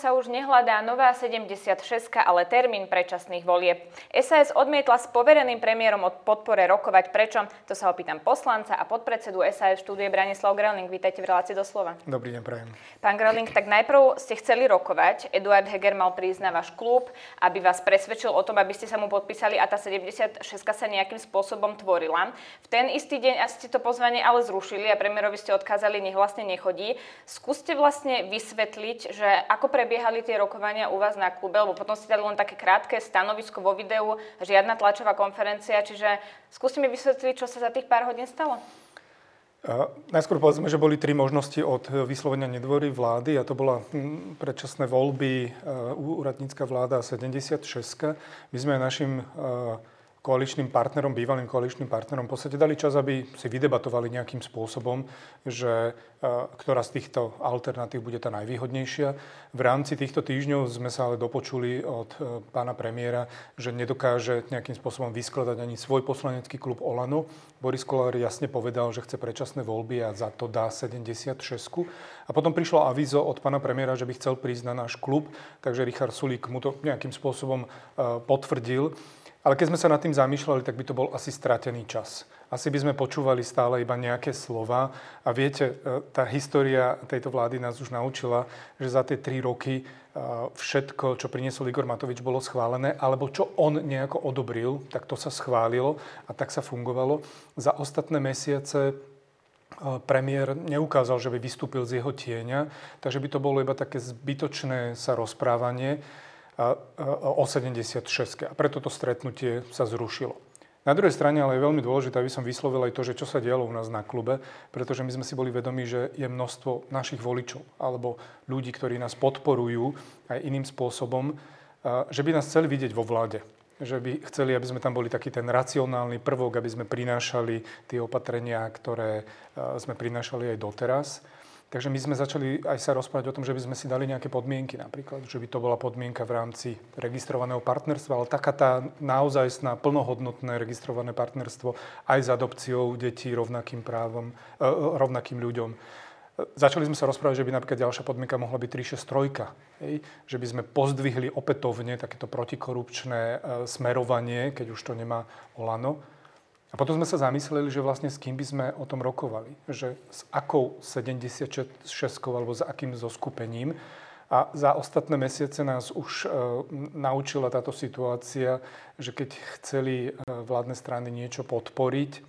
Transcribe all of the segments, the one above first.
Sa už nehľadá nová 76, ale termín predčasných volieb. SAS odmietla s povereným premiérom od podpore rokovať. Prečo? To sa opýtam poslanca a podpredsedu SAS štúdie Branislav Gröling. Vítajte v relácii doslova. Dobrý deň, prajem. Pán Gröling, tak najprv ste chceli rokovať. Eduard Heger mal prísť na váš klub, aby vás presvedčil o tom, aby ste sa mu podpísali a tá 76 sa nejakým spôsobom tvorila. V ten istý deň ste to pozvanie ale zrušili a premiérovi ste odkázali, nech vlastne nechodí. Skúste vlastne vysvetliť, že ako prebiehali tie rokovania u vás na klube? Lebo potom ste dali len také krátke stanovisko vo videu, žiadna tlačová konferencia, čiže skúste mi vysvetliť, čo sa za tých pár hodín stalo. Uh, najskôr povedzme, že boli tri možnosti od vyslovenia nedvory vlády a to bola hm, predčasné voľby, uh, úradnícka vláda 76. My sme našim uh, koaličným partnerom, bývalým koaličným partnerom v podstate dali čas, aby si vydebatovali nejakým spôsobom, že e, ktorá z týchto alternatív bude tá najvýhodnejšia. V rámci týchto týždňov sme sa ale dopočuli od e, pána premiéra, že nedokáže nejakým spôsobom vyskladať ani svoj poslanecký klub Olano. Boris Kolár jasne povedal, že chce predčasné voľby a za to dá 76. A potom prišlo avízo od pána premiéra, že by chcel prísť na náš klub, takže Richard Sulík mu to nejakým spôsobom e, potvrdil. Ale keď sme sa nad tým zamýšľali, tak by to bol asi stratený čas. Asi by sme počúvali stále iba nejaké slova. A viete, e, tá história tejto vlády nás už naučila, že za tie tri roky e, všetko, čo priniesol Igor Matovič, bolo schválené, alebo čo on nejako odobril, tak to sa schválilo a tak sa fungovalo. Za ostatné mesiace e, premiér neukázal, že by vystúpil z jeho tieňa, takže by to bolo iba také zbytočné sa rozprávanie o 76. A preto to stretnutie sa zrušilo. Na druhej strane ale je veľmi dôležité, aby som vyslovil aj to, že čo sa dialo u nás na klube, pretože my sme si boli vedomi, že je množstvo našich voličov alebo ľudí, ktorí nás podporujú aj iným spôsobom, že by nás chceli vidieť vo vláde. Že by chceli, aby sme tam boli taký ten racionálny prvok, aby sme prinášali tie opatrenia, ktoré sme prinášali aj doteraz. Takže my sme začali aj sa rozprávať o tom, že by sme si dali nejaké podmienky napríklad, že by to bola podmienka v rámci registrovaného partnerstva, ale taká tá naozajstná plnohodnotné registrované partnerstvo aj s adopciou detí rovnakým právom, e, e, rovnakým ľuďom. Začali sme sa rozprávať, že by napríklad ďalšia podmienka mohla byť 363, hej? že by sme pozdvihli opätovne takéto protikorupčné e, smerovanie, keď už to nemá Olano a potom sme sa zamysleli, že vlastne s kým by sme o tom rokovali. Že s akou 76 alebo s akým zoskupením. A za ostatné mesiace nás už e, naučila táto situácia, že keď chceli e, vládne strany niečo podporiť,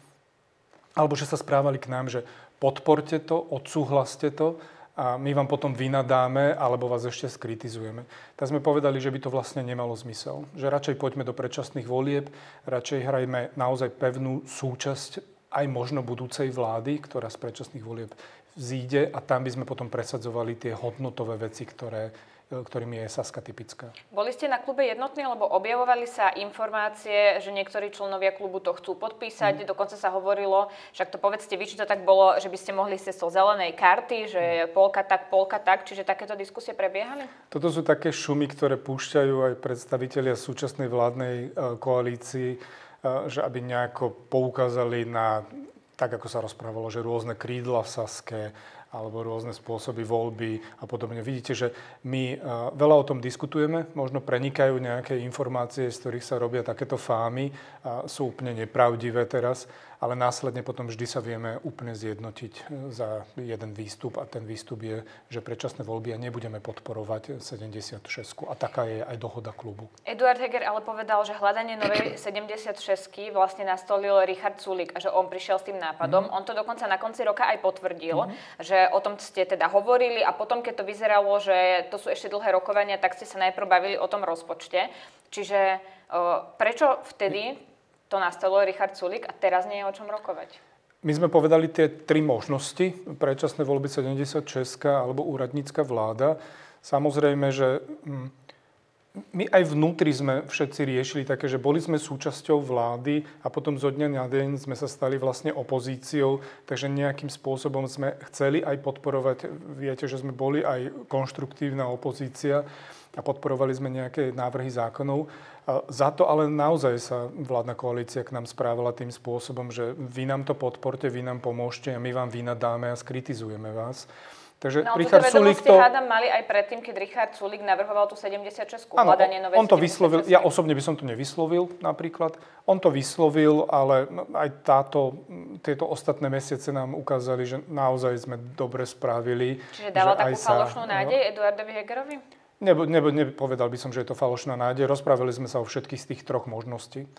alebo že sa správali k nám, že podporte to, odsúhlaste to, a my vám potom vynadáme alebo vás ešte skritizujeme. Tak sme povedali, že by to vlastne nemalo zmysel. Že radšej poďme do predčasných volieb, radšej hrajme naozaj pevnú súčasť aj možno budúcej vlády, ktorá z predčasných volieb vzíde a tam by sme potom presadzovali tie hodnotové veci, ktoré ktorým je Saska typická. Boli ste na klube jednotní, lebo objavovali sa informácie, že niektorí členovia klubu to chcú podpísať. Mm. Dokonca sa hovorilo, však to povedzte vy, či to tak bolo, že by ste mohli so zelenej karty, že mm. polka tak, polka tak. Čiže takéto diskusie prebiehali? Toto sú také šumy, ktoré púšťajú aj predstavitelia súčasnej vládnej e, koalícii, e, že aby nejako poukázali na tak ako sa rozprávalo, že rôzne krídla v Saske alebo rôzne spôsoby voľby a podobne. Vidíte, že my veľa o tom diskutujeme, možno prenikajú nejaké informácie, z ktorých sa robia takéto fámy a sú úplne nepravdivé teraz ale následne potom vždy sa vieme úplne zjednotiť e, za jeden výstup a ten výstup je, že predčasné voľby a nebudeme podporovať 76 a taká je aj dohoda klubu. Eduard Heger ale povedal, že hľadanie novej 76 vlastne nastolil Richard Sulik a že on prišiel s tým nápadom. Mm-hmm. On to dokonca na konci roka aj potvrdil, mm-hmm. že o tom ste teda hovorili a potom, keď to vyzeralo, že to sú ešte dlhé rokovania, tak ste sa najprv bavili o tom rozpočte. Čiže prečo vtedy to nastavil Richard Sulik a teraz nie je o čom rokovať. My sme povedali tie tri možnosti, predčasné voľby 76 alebo úradnícka vláda. Samozrejme, že hm, my aj vnútri sme všetci riešili také, že boli sme súčasťou vlády a potom zo dňa na deň sme sa stali vlastne opozíciou, takže nejakým spôsobom sme chceli aj podporovať, viete, že sme boli aj konštruktívna opozícia a podporovali sme nejaké návrhy zákonov. Za to ale naozaj sa vládna koalícia k nám správala tým spôsobom, že vy nám to podporte, vy nám pomôžte a my vám vynadáme a skritizujeme vás. Takže no, Richard Sulik to... hádam mali aj predtým, keď Richard Sulik navrhoval tú 76 ano, hľadanie nové on to vyslovil, ja osobne by som to nevyslovil napríklad. On to vyslovil, ale aj táto, tieto ostatné mesiace nám ukázali, že naozaj sme dobre spravili. Čiže dával takú falošnú nádej no, Eduardovi Hegerovi? Nebo, nebo, nepovedal by som, že je to falošná nádej. Rozprávali sme sa o všetkých z tých troch možností.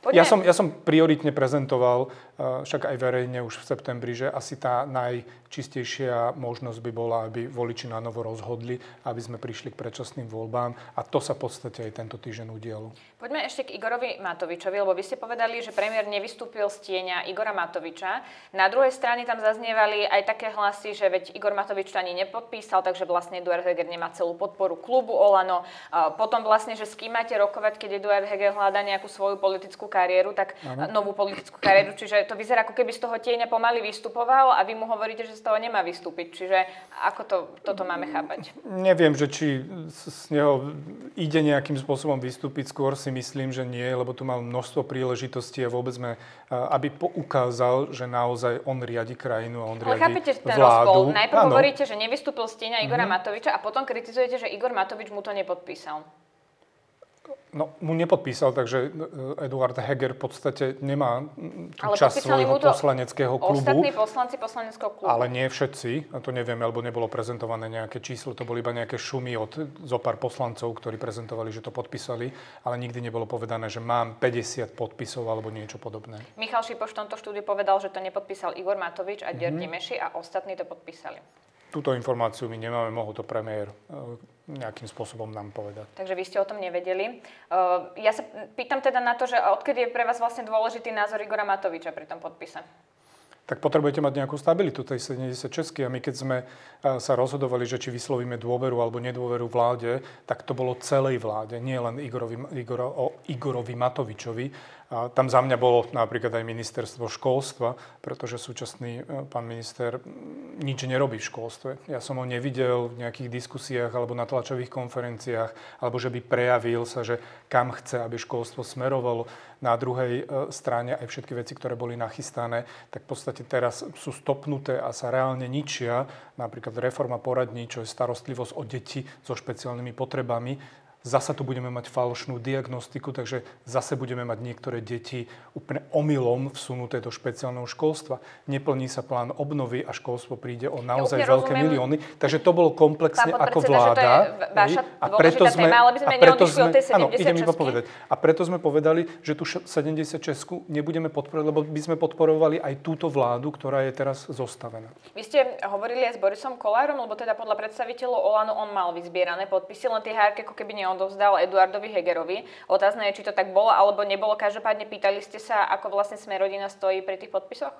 Poďme. Ja som, ja som prioritne prezentoval, eh, však aj verejne už v septembri, že asi tá najčistejšia možnosť by bola, aby voliči na novo rozhodli, aby sme prišli k predčasným voľbám a to sa v podstate aj tento týždeň udialo. Poďme ešte k Igorovi Matovičovi, lebo vy ste povedali, že premiér nevystúpil z tieňa Igora Matoviča. Na druhej strane tam zaznievali aj také hlasy, že veď Igor Matovič to ani nepodpísal, takže vlastne Eduard Heger nemá celú podporu klubu Olano. Potom vlastne, že s kým máte rokovať, keď Eduard Heger hľadá nejakú svoju politickú kariéru, tak ano. novú politickú kariéru. Čiže to vyzerá ako keby z toho tieňa pomaly vystupoval a vy mu hovoríte, že z toho nemá vystúpiť. Čiže ako to, toto máme chápať? Neviem, že či z neho ide nejakým spôsobom vystúpiť. Skôr si myslím, že nie, lebo tu mal množstvo príležitostí a vôbec sme, aby ukázal, že naozaj on riadi krajinu a on Ale riadi chápete ten vládu. rozpol. Najprv ano. hovoríte, že nevystúpil z tieňa Igora mm-hmm. Matoviča a potom kritizujete, že Igor Matovič mu to nepodpísal. No, mu nepodpísal, takže e, Eduard Heger v podstate nemá tú ale časť svojho poslaneckého klubu. Ostatní poslanci poslaneckého klubu. Ale nie všetci, a to nevieme, alebo nebolo prezentované nejaké číslo, to boli iba nejaké šumy od zo pár poslancov, ktorí prezentovali, že to podpísali, ale nikdy nebolo povedané, že mám 50 podpisov alebo niečo podobné. Michal Šipoš v tomto štúdiu povedal, že to nepodpísal Igor Matovič a Dier mm-hmm. Meši a ostatní to podpísali. Túto informáciu my nemáme, mohol to premiér nejakým spôsobom nám povedať. Takže vy ste o tom nevedeli. Uh, ja sa pýtam teda na to, že odkedy je pre vás vlastne dôležitý názor Igora Matoviča pri tom podpise? tak potrebujete mať nejakú stabilitu tej 76 A my keď sme sa rozhodovali, že či vyslovíme dôveru alebo nedôveru vláde, tak to bolo celej vláde, nie len Igorovi, Igoro, o Igorovi Matovičovi. Tam za mňa bolo napríklad aj ministerstvo školstva, pretože súčasný e, pán minister nič nerobí v školstve. Ja som ho nevidel v nejakých diskusiách alebo na tlačových konferenciách, alebo že by prejavil sa, že kam chce, aby školstvo smerovalo. Na druhej e, strane aj všetky veci, ktoré boli nachystané, tak v podstate teraz sú stopnuté a sa reálne ničia. Napríklad reforma poradní, čo je starostlivosť o deti so špeciálnymi potrebami zasa tu budeme mať falošnú diagnostiku, takže zase budeme mať niektoré deti úplne omylom vsunuté do špeciálneho školstva. Neplní sa plán obnovy a školstvo príde o naozaj ja veľké rozumiem. milióny. Takže to bolo komplexne ako vláda. a preto sme, téma, ale by sme a preto sme, áno, idem iba povedať. A preto sme povedali, že tu 76 nebudeme podporovať, lebo by sme podporovali aj túto vládu, ktorá je teraz zostavená. Vy ste hovorili aj s Borisom Kolárom, lebo teda podľa predstaviteľov Olano on mal vyzbierané podpisy, len tie hárky ako keby odovzdal Eduardovi Hegerovi. Otázne je, či to tak bolo alebo nebolo. Každopádne pýtali ste sa, ako vlastne Smerodina stojí pri tých podpisoch?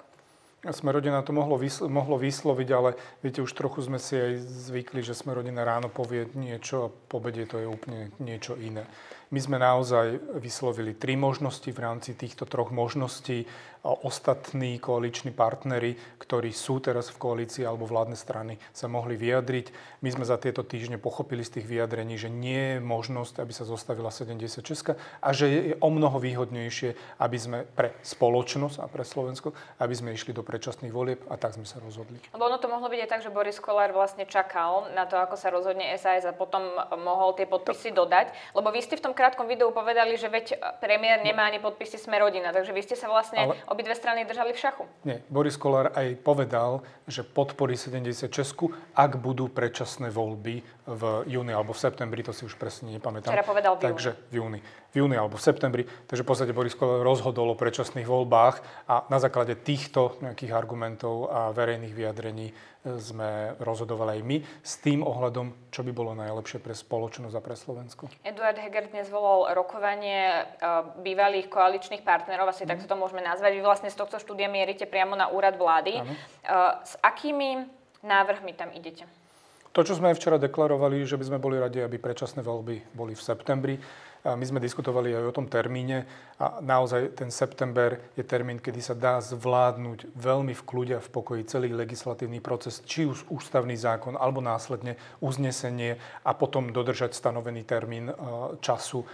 Smerodina to mohlo, vyslo, mohlo vysloviť, ale viete, už trochu sme si aj zvykli, že Smerodina ráno povie niečo a po obede to je úplne niečo iné. My sme naozaj vyslovili tri možnosti v rámci týchto troch možností ostatní koaliční partnery, ktorí sú teraz v koalícii alebo vládne strany, sa mohli vyjadriť. My sme za tieto týždne pochopili z tých vyjadrení, že nie je možnosť, aby sa zostavila 76 a že je o mnoho výhodnejšie, aby sme pre spoločnosť a pre Slovensko, aby sme išli do predčasných volieb a tak sme sa rozhodli. Lebo ono to mohlo byť aj tak, že Boris Kolár vlastne čakal na to, ako sa rozhodne SAS a potom mohol tie podpisy dodať. Lebo vy ste v tom krátkom videu povedali, že veď premiér nemá ani podpisy Smerodina, takže vy ste sa vlastne Ale obidve strany držali v šachu. Nie, Boris Kolár aj povedal, že podporí 76, ak budú predčasné voľby v júni alebo v septembri, to si už presne nepamätám. Včera povedal v júni. Takže v júni. V júni alebo v septembri. Takže v podstate Boris Kolár rozhodol o predčasných voľbách a na základe týchto nejakých argumentov a verejných vyjadrení sme rozhodovali aj my s tým ohľadom, čo by bolo najlepšie pre spoločnosť a pre Slovensko. Eduard Heger dnes volal rokovanie e, bývalých koaličných partnerov, asi mm. takto to môžeme nazvať. Vy vlastne z tohto štúdia mierite priamo na úrad vlády. Ano. E, s akými návrhmi tam idete? To, čo sme včera deklarovali, že by sme boli radi, aby predčasné voľby boli v septembri. My sme diskutovali aj o tom termíne a naozaj ten september je termín, kedy sa dá zvládnuť veľmi v kľude a v pokoji celý legislatívny proces, či už ústavný zákon, alebo následne uznesenie a potom dodržať stanovený termín e, času e,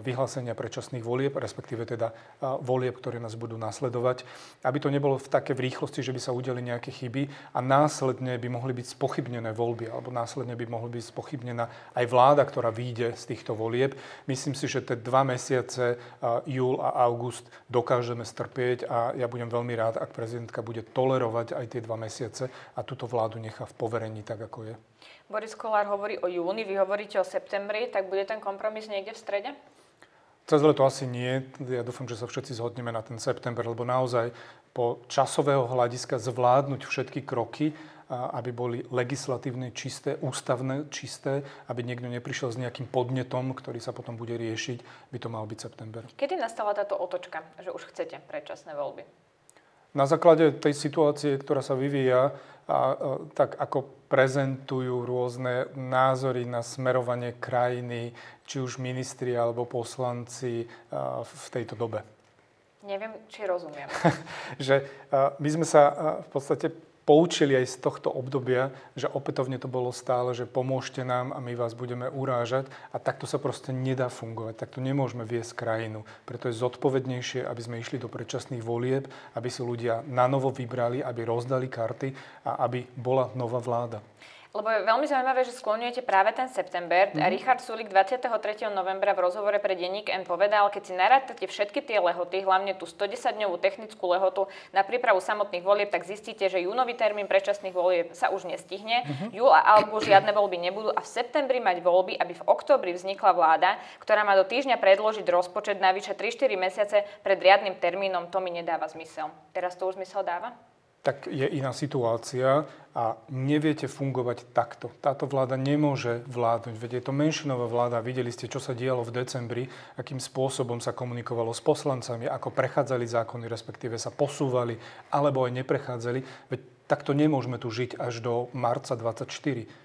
vyhlásenia predčasných volieb, respektíve teda e, volieb, ktoré nás budú nasledovať, aby to nebolo v také v rýchlosti, že by sa udeli nejaké chyby a následne by mohli byť spochybnené voľby, alebo následne by mohli byť spochybnená aj vláda, ktorá vyjde z týchto volieb. Myslím Myslím si, že tie dva mesiace, júl a august, dokážeme strpieť a ja budem veľmi rád, ak prezidentka bude tolerovať aj tie dva mesiace a túto vládu nechá v poverení tak, ako je. Boris Kolár hovorí o júni, vy hovoríte o septembri, tak bude ten kompromis niekde v strede? Cez leto asi nie. Ja dúfam, že sa všetci zhodneme na ten september, lebo naozaj po časového hľadiska zvládnuť všetky kroky aby boli legislatívne čisté, ústavné čisté, aby niekto neprišiel s nejakým podnetom, ktorý sa potom bude riešiť, by to mal byť september. Kedy nastala táto otočka, že už chcete predčasné voľby? Na základe tej situácie, ktorá sa vyvíja, a, a, tak ako prezentujú rôzne názory na smerovanie krajiny, či už ministri alebo poslanci a, v tejto dobe. Neviem, či rozumiem. že a, my sme sa v podstate poučili aj z tohto obdobia, že opätovne to bolo stále, že pomôžte nám a my vás budeme urážať a takto sa proste nedá fungovať. Takto nemôžeme viesť krajinu. Preto je zodpovednejšie, aby sme išli do predčasných volieb, aby si ľudia na novo vybrali, aby rozdali karty a aby bola nová vláda. Lebo je veľmi zaujímavé, že skloňujete práve ten september. Mm-hmm. Richard Sulik 23. novembra v rozhovore pre denník N povedal, keď si narátate všetky tie lehoty, hlavne tú 110-dňovú technickú lehotu na prípravu samotných volieb, tak zistíte, že júnový termín predčasných volieb sa už nestihne. Mm-hmm. Júl a august žiadne voľby nebudú a v septembri mať voľby, aby v oktobri vznikla vláda, ktorá má do týždňa predložiť rozpočet navyše 3-4 mesiace pred riadnym termínom. To mi nedáva zmysel. Teraz to už zmysel dáva? Tak je iná situácia a neviete fungovať takto. Táto vláda nemôže vládnuť, veď je to menšinová vláda. Videli ste, čo sa dialo v decembri, akým spôsobom sa komunikovalo s poslancami, ako prechádzali zákony, respektíve sa posúvali, alebo aj neprechádzali. Veď takto nemôžeme tu žiť až do marca 24.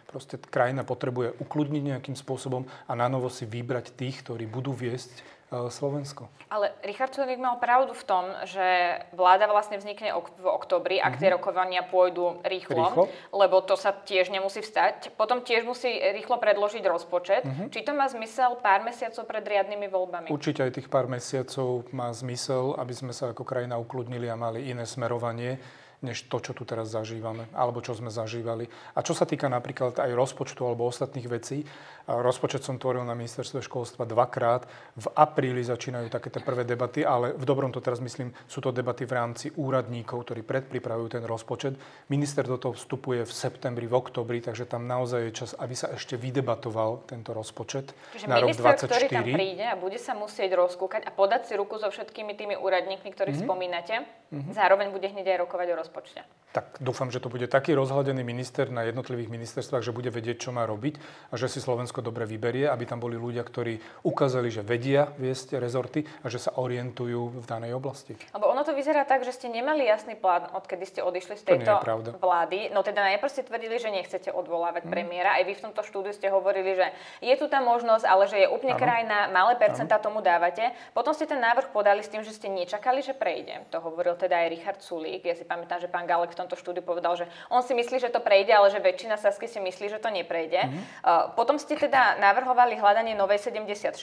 Proste krajina potrebuje ukludniť nejakým spôsobom a na novo si vybrať tých, ktorí budú viesť Slovensko. Ale Richard Sulik mal pravdu v tom, že vláda vlastne vznikne v oktobri, ak tie mhm. rokovania pôjdu rýchlo, rýchlo, lebo to sa tiež nemusí vstať. Potom tiež musí rýchlo predložiť rozpočet. Uh-huh. Či to má zmysel pár mesiacov pred riadnymi voľbami? Určite aj tých pár mesiacov má zmysel, aby sme sa ako krajina ukludnili a mali iné smerovanie než to, čo tu teraz zažívame, alebo čo sme zažívali. A čo sa týka napríklad aj rozpočtu alebo ostatných vecí, rozpočet som tvoril na ministerstve školstva dvakrát. V apríli začínajú také tie prvé debaty, ale v dobrom to teraz myslím, sú to debaty v rámci úradníkov, ktorí predpripravujú ten rozpočet. Minister do toho vstupuje v septembri, v oktobri, takže tam naozaj je čas, aby sa ešte vydebatoval tento rozpočet Čiže na minister, rok 24. ktorý tam príde a bude sa musieť rozkúkať a podať si ruku so všetkými tými úradníkmi, ktorých mm-hmm. spomínate, mm-hmm. zároveň bude hneď aj rokovať o rozpočet rozpočte. Tak dúfam, že to bude taký rozhľadený minister na jednotlivých ministerstvách, že bude vedieť, čo má robiť a že si Slovensko dobre vyberie, aby tam boli ľudia, ktorí ukázali, že vedia viesť rezorty a že sa orientujú v danej oblasti. Lebo ono to vyzerá tak, že ste nemali jasný plán, odkedy ste odišli z tejto vlády. No teda najprv ste tvrdili, že nechcete odvolávať hmm. premiéra. Aj vy v tomto štúdiu ste hovorili, že je tu tá možnosť, ale že je úplne ano. krajná, malé percentá tomu dávate. Potom ste ten návrh podali s tým, že ste nečakali, že prejde. To hovoril teda aj Richard Sulík. Ja si pamätám, že pán Galek v tomto štúdiu povedal, že on si myslí, že to prejde, ale že väčšina Sasky si myslí, že to neprejde. Mm-hmm. Uh, potom ste teda navrhovali hľadanie novej 76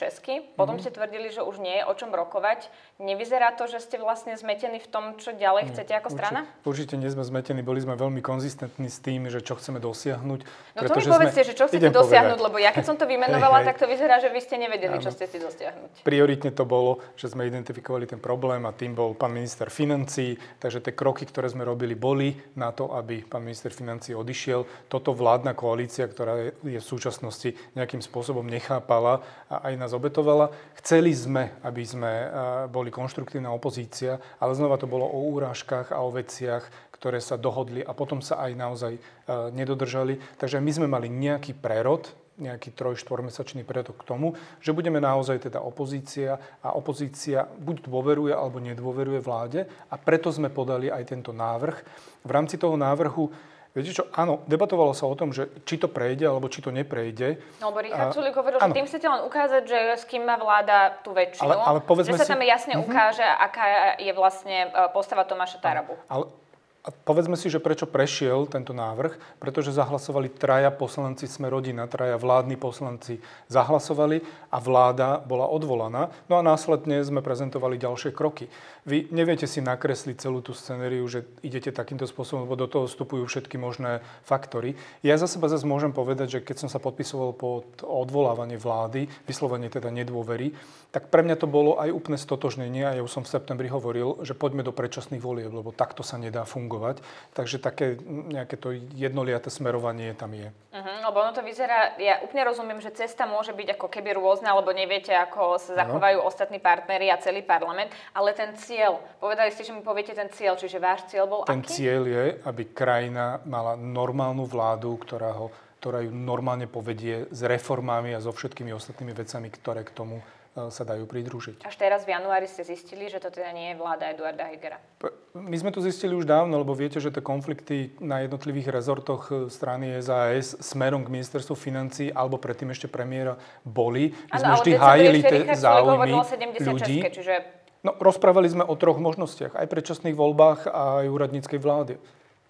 potom mm-hmm. ste tvrdili, že už nie je o čom rokovať. Nevyzerá to, že ste vlastne zmetení v tom, čo ďalej chcete ako strana? Určite, určite nie sme zmetení, boli sme veľmi konzistentní s tým, že čo chceme dosiahnuť. No to mi povedzte, sme... že čo chcete dosiahnuť, lebo ja keď som to vymenovala, tak to vyzerá, že vy ste nevedeli, čo chcete dosiahnuť. Prioritne to bolo, že sme identifikovali ten problém a tým bol pán minister financí, takže tie kroky, ktoré sme robili, boli na to, aby pán minister financí odišiel. Toto vládna koalícia, ktorá je v súčasnosti nejakým spôsobom nechápala a aj nás obetovala. Chceli sme, aby sme boli konštruktívna opozícia, ale znova to bolo o úrážkach a o veciach, ktoré sa dohodli a potom sa aj naozaj nedodržali. Takže my sme mali nejaký prerod, nejaký troj, štvormesačný pretok k tomu, že budeme naozaj teda opozícia a opozícia buď dôveruje alebo nedôveruje vláde a preto sme podali aj tento návrh. V rámci toho návrhu Viete čo, áno, debatovalo sa o tom, že či to prejde, alebo či to neprejde. No, lebo Richard Sulik hovoril, že tým chcete len ukázať, že s kým má vláda tú väčšinu. Ale, ale že sa tam si... jasne uh-huh. ukáže, aká je vlastne e, postava Tomáša Tarabu. Ale, a povedzme si, že prečo prešiel tento návrh, pretože zahlasovali traja poslanci Sme rodina, traja vládni poslanci zahlasovali a vláda bola odvolaná. No a následne sme prezentovali ďalšie kroky. Vy neviete si nakresliť celú tú scenériu, že idete takýmto spôsobom, lebo do toho vstupujú všetky možné faktory. Ja za seba zase môžem povedať, že keď som sa podpisoval pod odvolávanie vlády, vyslovene teda nedôvery, tak pre mňa to bolo aj úplné stotožnenie a ja už som v septembri hovoril, že poďme do predčasných volieb, lebo takto sa nedá fungovať. Takže také nejaké to jednoliaté smerovanie tam je. Uh-huh, lebo ono to vyzerá, ja úplne rozumiem, že cesta môže byť ako keby rôzna, lebo neviete, ako sa zachovajú uh-huh. ostatní partnery a celý parlament, ale ten cieľ, povedali ste, že mi poviete ten cieľ, čiže váš cieľ bol ten aký? Ten cieľ je, aby krajina mala normálnu vládu, ktorá ho ktorá ju normálne povedie s reformami a so všetkými ostatnými vecami, ktoré k tomu sa dajú pridružiť. Až teraz v januári ste zistili, že to teda nie je vláda Eduarda Hegera? My sme to zistili už dávno, lebo viete, že tie konflikty na jednotlivých rezortoch e, strany SAS smerom k ministerstvu financí alebo predtým ešte premiéra boli. My sme vždy hájili tie záujmy ľudí. Čiže... No, rozprávali sme o troch možnostiach. Aj predčasných voľbách a aj úradníckej vlády.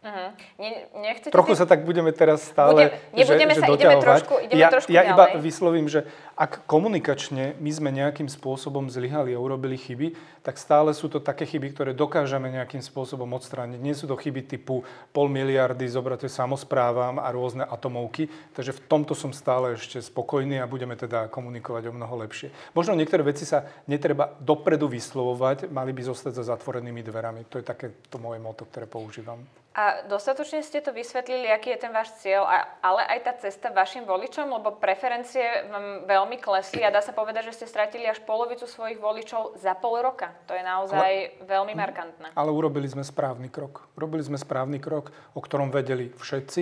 Uh-huh. Ne, nechcete Trochu tým... sa tak budeme teraz stále Budem, nebudeme že, sa, že ideme trošku, ideme ja, trošku ja ďalej. iba vyslovím, že ak komunikačne my sme nejakým spôsobom zlyhali a urobili chyby, tak stále sú to také chyby, ktoré dokážeme nejakým spôsobom odstrániť. Nie sú to chyby typu pol miliardy zobrate samozprávam a rôzne atomovky, takže v tomto som stále ešte spokojný a budeme teda komunikovať o mnoho lepšie. Možno niektoré veci sa netreba dopredu vyslovovať, mali by zostať za zatvorenými dverami. To je také to moje moto, ktoré používam. A dostatočne ste to vysvetlili, aký je ten váš cieľ, ale aj tá cesta vašim voličom, lebo preferencie vám veľmi klesli a dá sa povedať, že ste stratili až polovicu svojich voličov za pol roka. To je naozaj ale, veľmi markantné. Ale urobili sme správny krok. Urobili sme správny krok, o ktorom vedeli všetci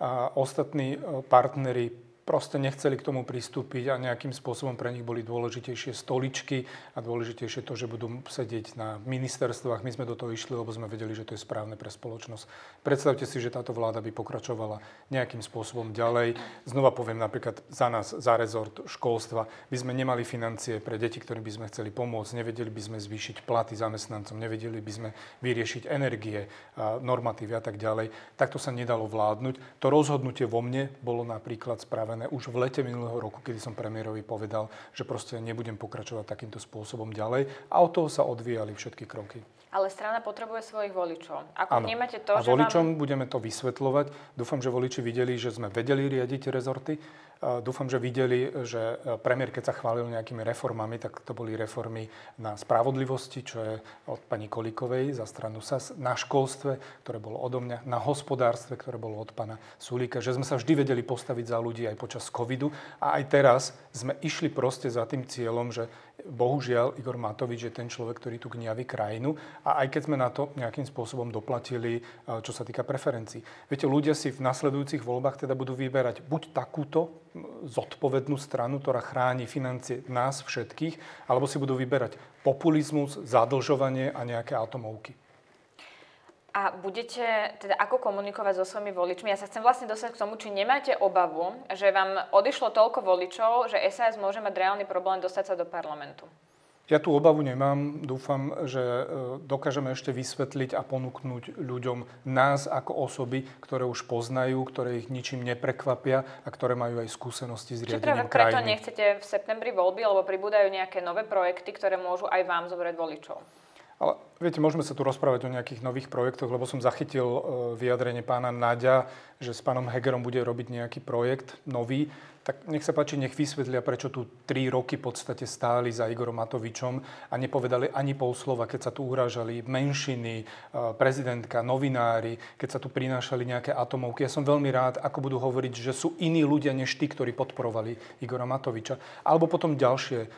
a ostatní e, partneri proste nechceli k tomu pristúpiť a nejakým spôsobom pre nich boli dôležitejšie stoličky a dôležitejšie to, že budú sedieť na ministerstvách. My sme do toho išli, lebo sme vedeli, že to je správne pre spoločnosť. Predstavte si, že táto vláda by pokračovala nejakým spôsobom ďalej. Znova poviem napríklad za nás, za rezort školstva, by sme nemali financie pre deti, ktorým by sme chceli pomôcť, nevedeli by sme zvýšiť platy zamestnancom, nevedeli by sme vyriešiť energie, normatívy a tak ďalej. Takto sa nedalo vládnuť. To rozhodnutie vo mne bolo napríklad spravené pripravené už v lete minulého roku, kedy som premiérovi povedal, že proste nebudem pokračovať takýmto spôsobom ďalej a od toho sa odvíjali všetky kroky. Ale strana potrebuje svojich voličov. Ako ano. vnímate to, a že voličom vám... budeme to vysvetľovať. Dúfam, že voliči videli, že sme vedeli riadiť rezorty. Dúfam, že videli, že e, premiér, keď sa chválil nejakými reformami, tak to boli reformy na spravodlivosti, čo je od pani Kolikovej za stranu SAS, na školstve, ktoré bolo odo mňa, na hospodárstve, ktoré bolo od pana Sulíka, že sme sa vždy vedeli postaviť za ľudí aj počas covidu a aj teraz sme išli proste za tým cieľom, že bohužiaľ Igor Matovič je ten človek, ktorý tu gniaví krajinu a aj keď sme na to nejakým spôsobom doplatili, čo sa týka preferencií. Viete, ľudia si v nasledujúcich voľbách teda budú vyberať buď takúto zodpovednú stranu, ktorá chráni financie nás všetkých, alebo si budú vyberať populizmus, zadlžovanie a nejaké atomovky. A budete teda ako komunikovať so svojimi voličmi? Ja sa chcem vlastne dostať k tomu, či nemáte obavu, že vám odišlo toľko voličov, že SAS môže mať reálny problém dostať sa do parlamentu. Ja tú obavu nemám. Dúfam, že e, dokážeme ešte vysvetliť a ponúknuť ľuďom nás ako osoby, ktoré už poznajú, ktoré ich ničím neprekvapia a ktoré majú aj skúsenosti s riadením krajiny. Či preto nechcete v septembri voľby, lebo pribúdajú nejaké nové projekty, ktoré môžu aj vám zobrať voličov? Ale viete, môžeme sa tu rozprávať o nejakých nových projektoch, lebo som zachytil e, vyjadrenie pána Naďa, že s pánom Hegerom bude robiť nejaký projekt nový. Tak nech sa páči, nech vysvetlia, prečo tu tri roky v podstate stáli za Igorom Matovičom a nepovedali ani pol slova, keď sa tu urážali menšiny, e, prezidentka, novinári, keď sa tu prinášali nejaké atomovky. Ja som veľmi rád, ako budú hovoriť, že sú iní ľudia než tí, ktorí podporovali Igora Matoviča. Alebo potom ďalšie e,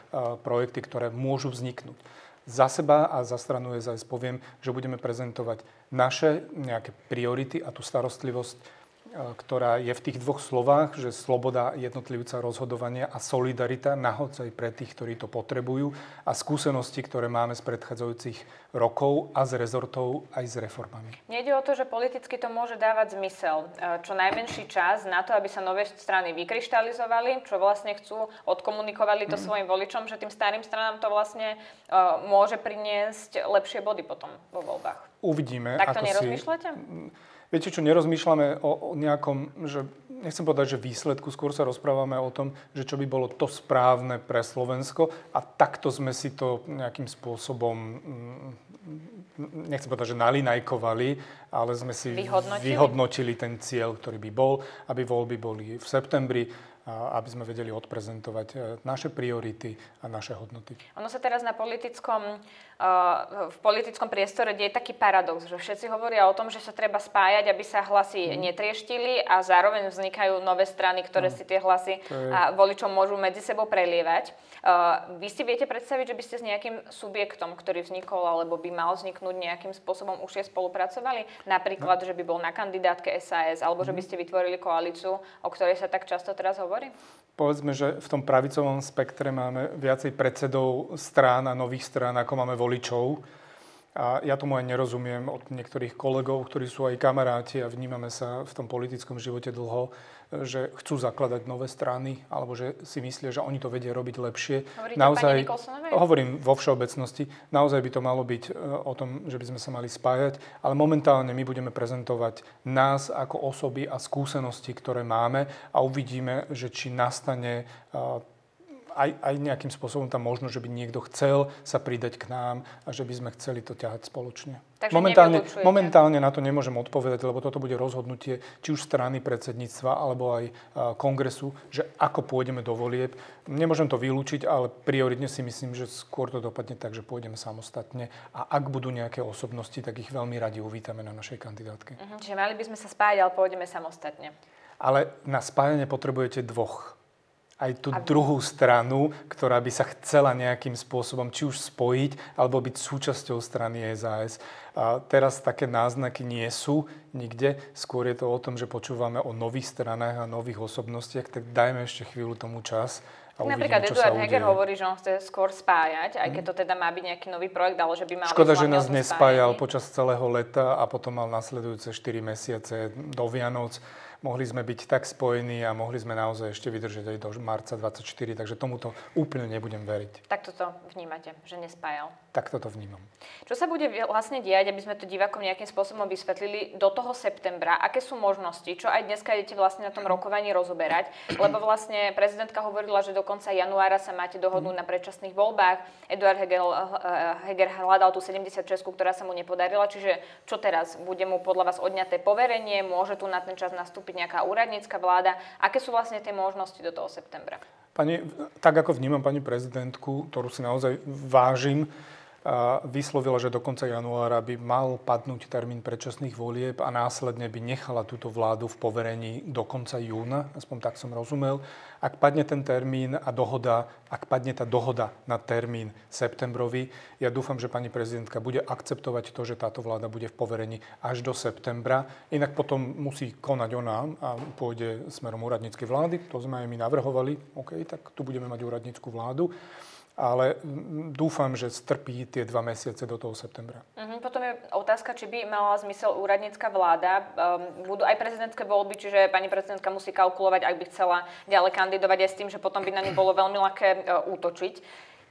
projekty, ktoré môžu vzniknúť. Za seba a za stranu SAS poviem, že budeme prezentovať naše nejaké priority a tú starostlivosť ktorá je v tých dvoch slovách, že sloboda jednotlivca rozhodovania a solidarita nahodzaj pre tých, ktorí to potrebujú a skúsenosti, ktoré máme z predchádzajúcich rokov a z rezortov aj s reformami. Nejde o to, že politicky to môže dávať zmysel. E, čo najmenší čas na to, aby sa nové strany vykryštalizovali, čo vlastne chcú, odkomunikovali to mm. svojim voličom, že tým starým stranám to vlastne uh, môže priniesť lepšie body potom vo voľbách. Uvidíme. Tak to nerozmýšľate? Si Viete čo, nerozmýšľame o, o nejakom, že nechcem povedať, že výsledku, skôr sa rozprávame o tom, že čo by bolo to správne pre Slovensko a takto sme si to nejakým spôsobom, mm, nechcem povedať, že nalinajkovali, ale sme si vyhodnotili, vyhodnotili ten cieľ, ktorý by bol, aby voľby boli v septembri, aby sme vedeli odprezentovať e, naše priority a naše hodnoty. Ono sa teraz na politickom v politickom priestore deje taký paradox, že všetci hovoria o tom, že sa treba spájať, aby sa hlasy mm. netrieštili a zároveň vznikajú nové strany, ktoré mm. si tie hlasy je... a voličom môžu medzi sebou prelievať. Vy si viete predstaviť, že by ste s nejakým subjektom, ktorý vznikol alebo by mal vzniknúť nejakým spôsobom už spolupracovali? Napríklad, no. že by bol na kandidátke SAS alebo že by mm. ste vytvorili koalíciu, o ktorej sa tak často teraz hovorí? Povedzme, že v tom pravicovom spektre máme viacej predsedov strán a nových strán, ako máme voličov. A ja tomu aj nerozumiem od niektorých kolegov, ktorí sú aj kamaráti a vnímame sa v tom politickom živote dlho, že chcú zakladať nové strany, alebo že si myslia, že oni to vedia robiť lepšie. Hovoríte naozaj, hovorím vo všeobecnosti, naozaj by to malo byť e, o tom, že by sme sa mali spájať, ale momentálne my budeme prezentovať nás ako osoby a skúsenosti, ktoré máme a uvidíme, že či nastane e, aj, aj nejakým spôsobom tam možno, že by niekto chcel sa pridať k nám a že by sme chceli to ťahať spoločne. Takže momentálne, momentálne na to nemôžem odpovedať, lebo toto bude rozhodnutie či už strany predsedníctva alebo aj kongresu, že ako pôjdeme do volieb. Nemôžem to vylúčiť, ale prioritne si myslím, že skôr to dopadne tak, že pôjdeme samostatne a ak budú nejaké osobnosti, tak ich veľmi radi uvítame na našej kandidátke. Uh-huh, čiže mali by sme sa spájať, ale pôjdeme samostatne. Ale na spájanie potrebujete dvoch aj tú Aby... druhú stranu, ktorá by sa chcela nejakým spôsobom či už spojiť, alebo byť súčasťou strany SAS. A teraz také náznaky nie sú nikde. Skôr je to o tom, že počúvame o nových stranách a nových osobnostiach, tak dajme ešte chvíľu tomu čas. A Napríklad uvidíme, Eduard Heger hovorí, že on chce skôr spájať, aj keď to teda má byť nejaký nový projekt, ale že by mal Škoda, že nás nespájal spájanie. počas celého leta a potom mal nasledujúce 4 mesiace do Vianoc mohli sme byť tak spojení a mohli sme naozaj ešte vydržať aj do marca 24, takže tomuto úplne nebudem veriť. Tak toto vnímate, že nespájal? Tak toto vnímam. Čo sa bude vlastne diať, aby sme to divákom nejakým spôsobom vysvetlili do toho septembra? Aké sú možnosti? Čo aj dneska idete vlastne na tom rokovaní rozoberať? Lebo vlastne prezidentka hovorila, že do konca januára sa máte dohodnúť na predčasných voľbách. Eduard Heger, eh, Heger hľadal tú 76, ktorá sa mu nepodarila. Čiže čo teraz? Bude mu podľa vás odňaté poverenie? Môže tu na ten čas nastúpiť nejaká úradnícka vláda? Aké sú vlastne tie možnosti do toho septembra? Pani, tak ako vnímam pani prezidentku, ktorú si naozaj vážim, vyslovila, že do konca januára by mal padnúť termín predčasných volieb a následne by nechala túto vládu v poverení do konca júna, aspoň tak som rozumel. Ak padne ten termín a dohoda, ak padne tá dohoda na termín septembrový, ja dúfam, že pani prezidentka bude akceptovať to, že táto vláda bude v poverení až do septembra. Inak potom musí konať ona a pôjde smerom úradníckej vlády. To sme aj my navrhovali. OK, tak tu budeme mať úradnícku vládu ale dúfam, že strpí tie dva mesiace do toho septembra. Uh-huh. Potom je otázka, či by mala zmysel úradnícka vláda. Um, budú aj prezidentské voľby, čiže pani prezidentka musí kalkulovať, ak by chcela ďalej kandidovať aj s tým, že potom by na ňu bolo veľmi ľahké uh, útočiť.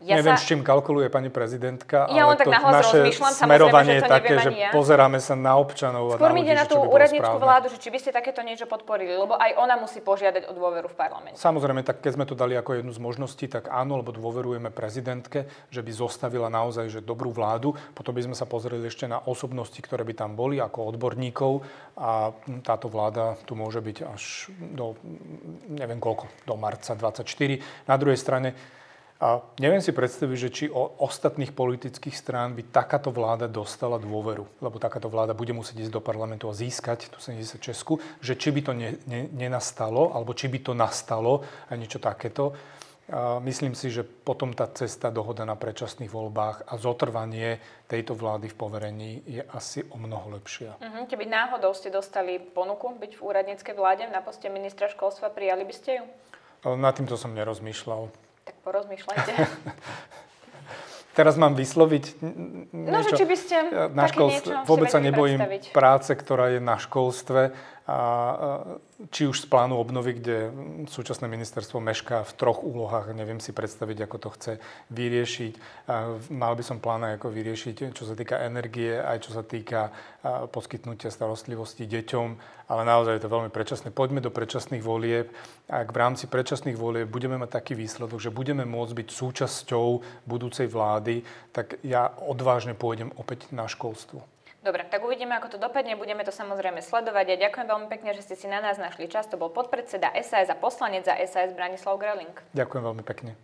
Ja Neviem, sa... s čím kalkuluje pani prezidentka, ja ale tak to naše smerovanie je také, že ja. pozeráme sa na občanov Skôr ľudí, ide na tú úradnícku vládu, že či by ste takéto niečo podporili, lebo aj ona musí požiadať o dôveru v parlamente. Samozrejme, tak keď sme to dali ako jednu z možností, tak áno, lebo dôverujeme prezidentke, že by zostavila naozaj že dobrú vládu. Potom by sme sa pozreli ešte na osobnosti, ktoré by tam boli ako odborníkov a táto vláda tu môže byť až do, neviem koľko, do marca 24. Na druhej strane a neviem si predstaviť, že či o ostatných politických strán by takáto vláda dostala dôveru, lebo takáto vláda bude musieť ísť do parlamentu a získať tú 70 Česku, že či by to ne, ne, nenastalo, alebo či by to nastalo a niečo takéto. myslím si, že potom tá cesta dohoda na predčasných voľbách a zotrvanie tejto vlády v poverení je asi o mnoho lepšia. Uh-huh. Keby náhodou ste dostali ponuku byť v úradníckej vláde na poste ministra školstva, prijali by ste ju? Na týmto som nerozmýšľal. Tak porozmýšľajte. Teraz mám vysloviť No, že či by ste na školstve. Vôbec sa nebojím predstaviť. práce, ktorá je na školstve a či už z plánu obnovy, kde súčasné ministerstvo mešká v troch úlohách, neviem si predstaviť, ako to chce vyriešiť. Mal by som plán ako vyriešiť, čo sa týka energie, aj čo sa týka poskytnutia starostlivosti deťom, ale naozaj je to veľmi predčasné. Poďme do predčasných volieb. Ak v rámci predčasných volieb budeme mať taký výsledok, že budeme môcť byť súčasťou budúcej vlády, tak ja odvážne pôjdem opäť na školstvo. Dobre, tak uvidíme, ako to dopadne. Budeme to samozrejme sledovať. Ja ďakujem veľmi pekne, že ste si na nás našli čas. To bol podpredseda SAS a poslanec za SAS Branislav Greling. Ďakujem veľmi pekne.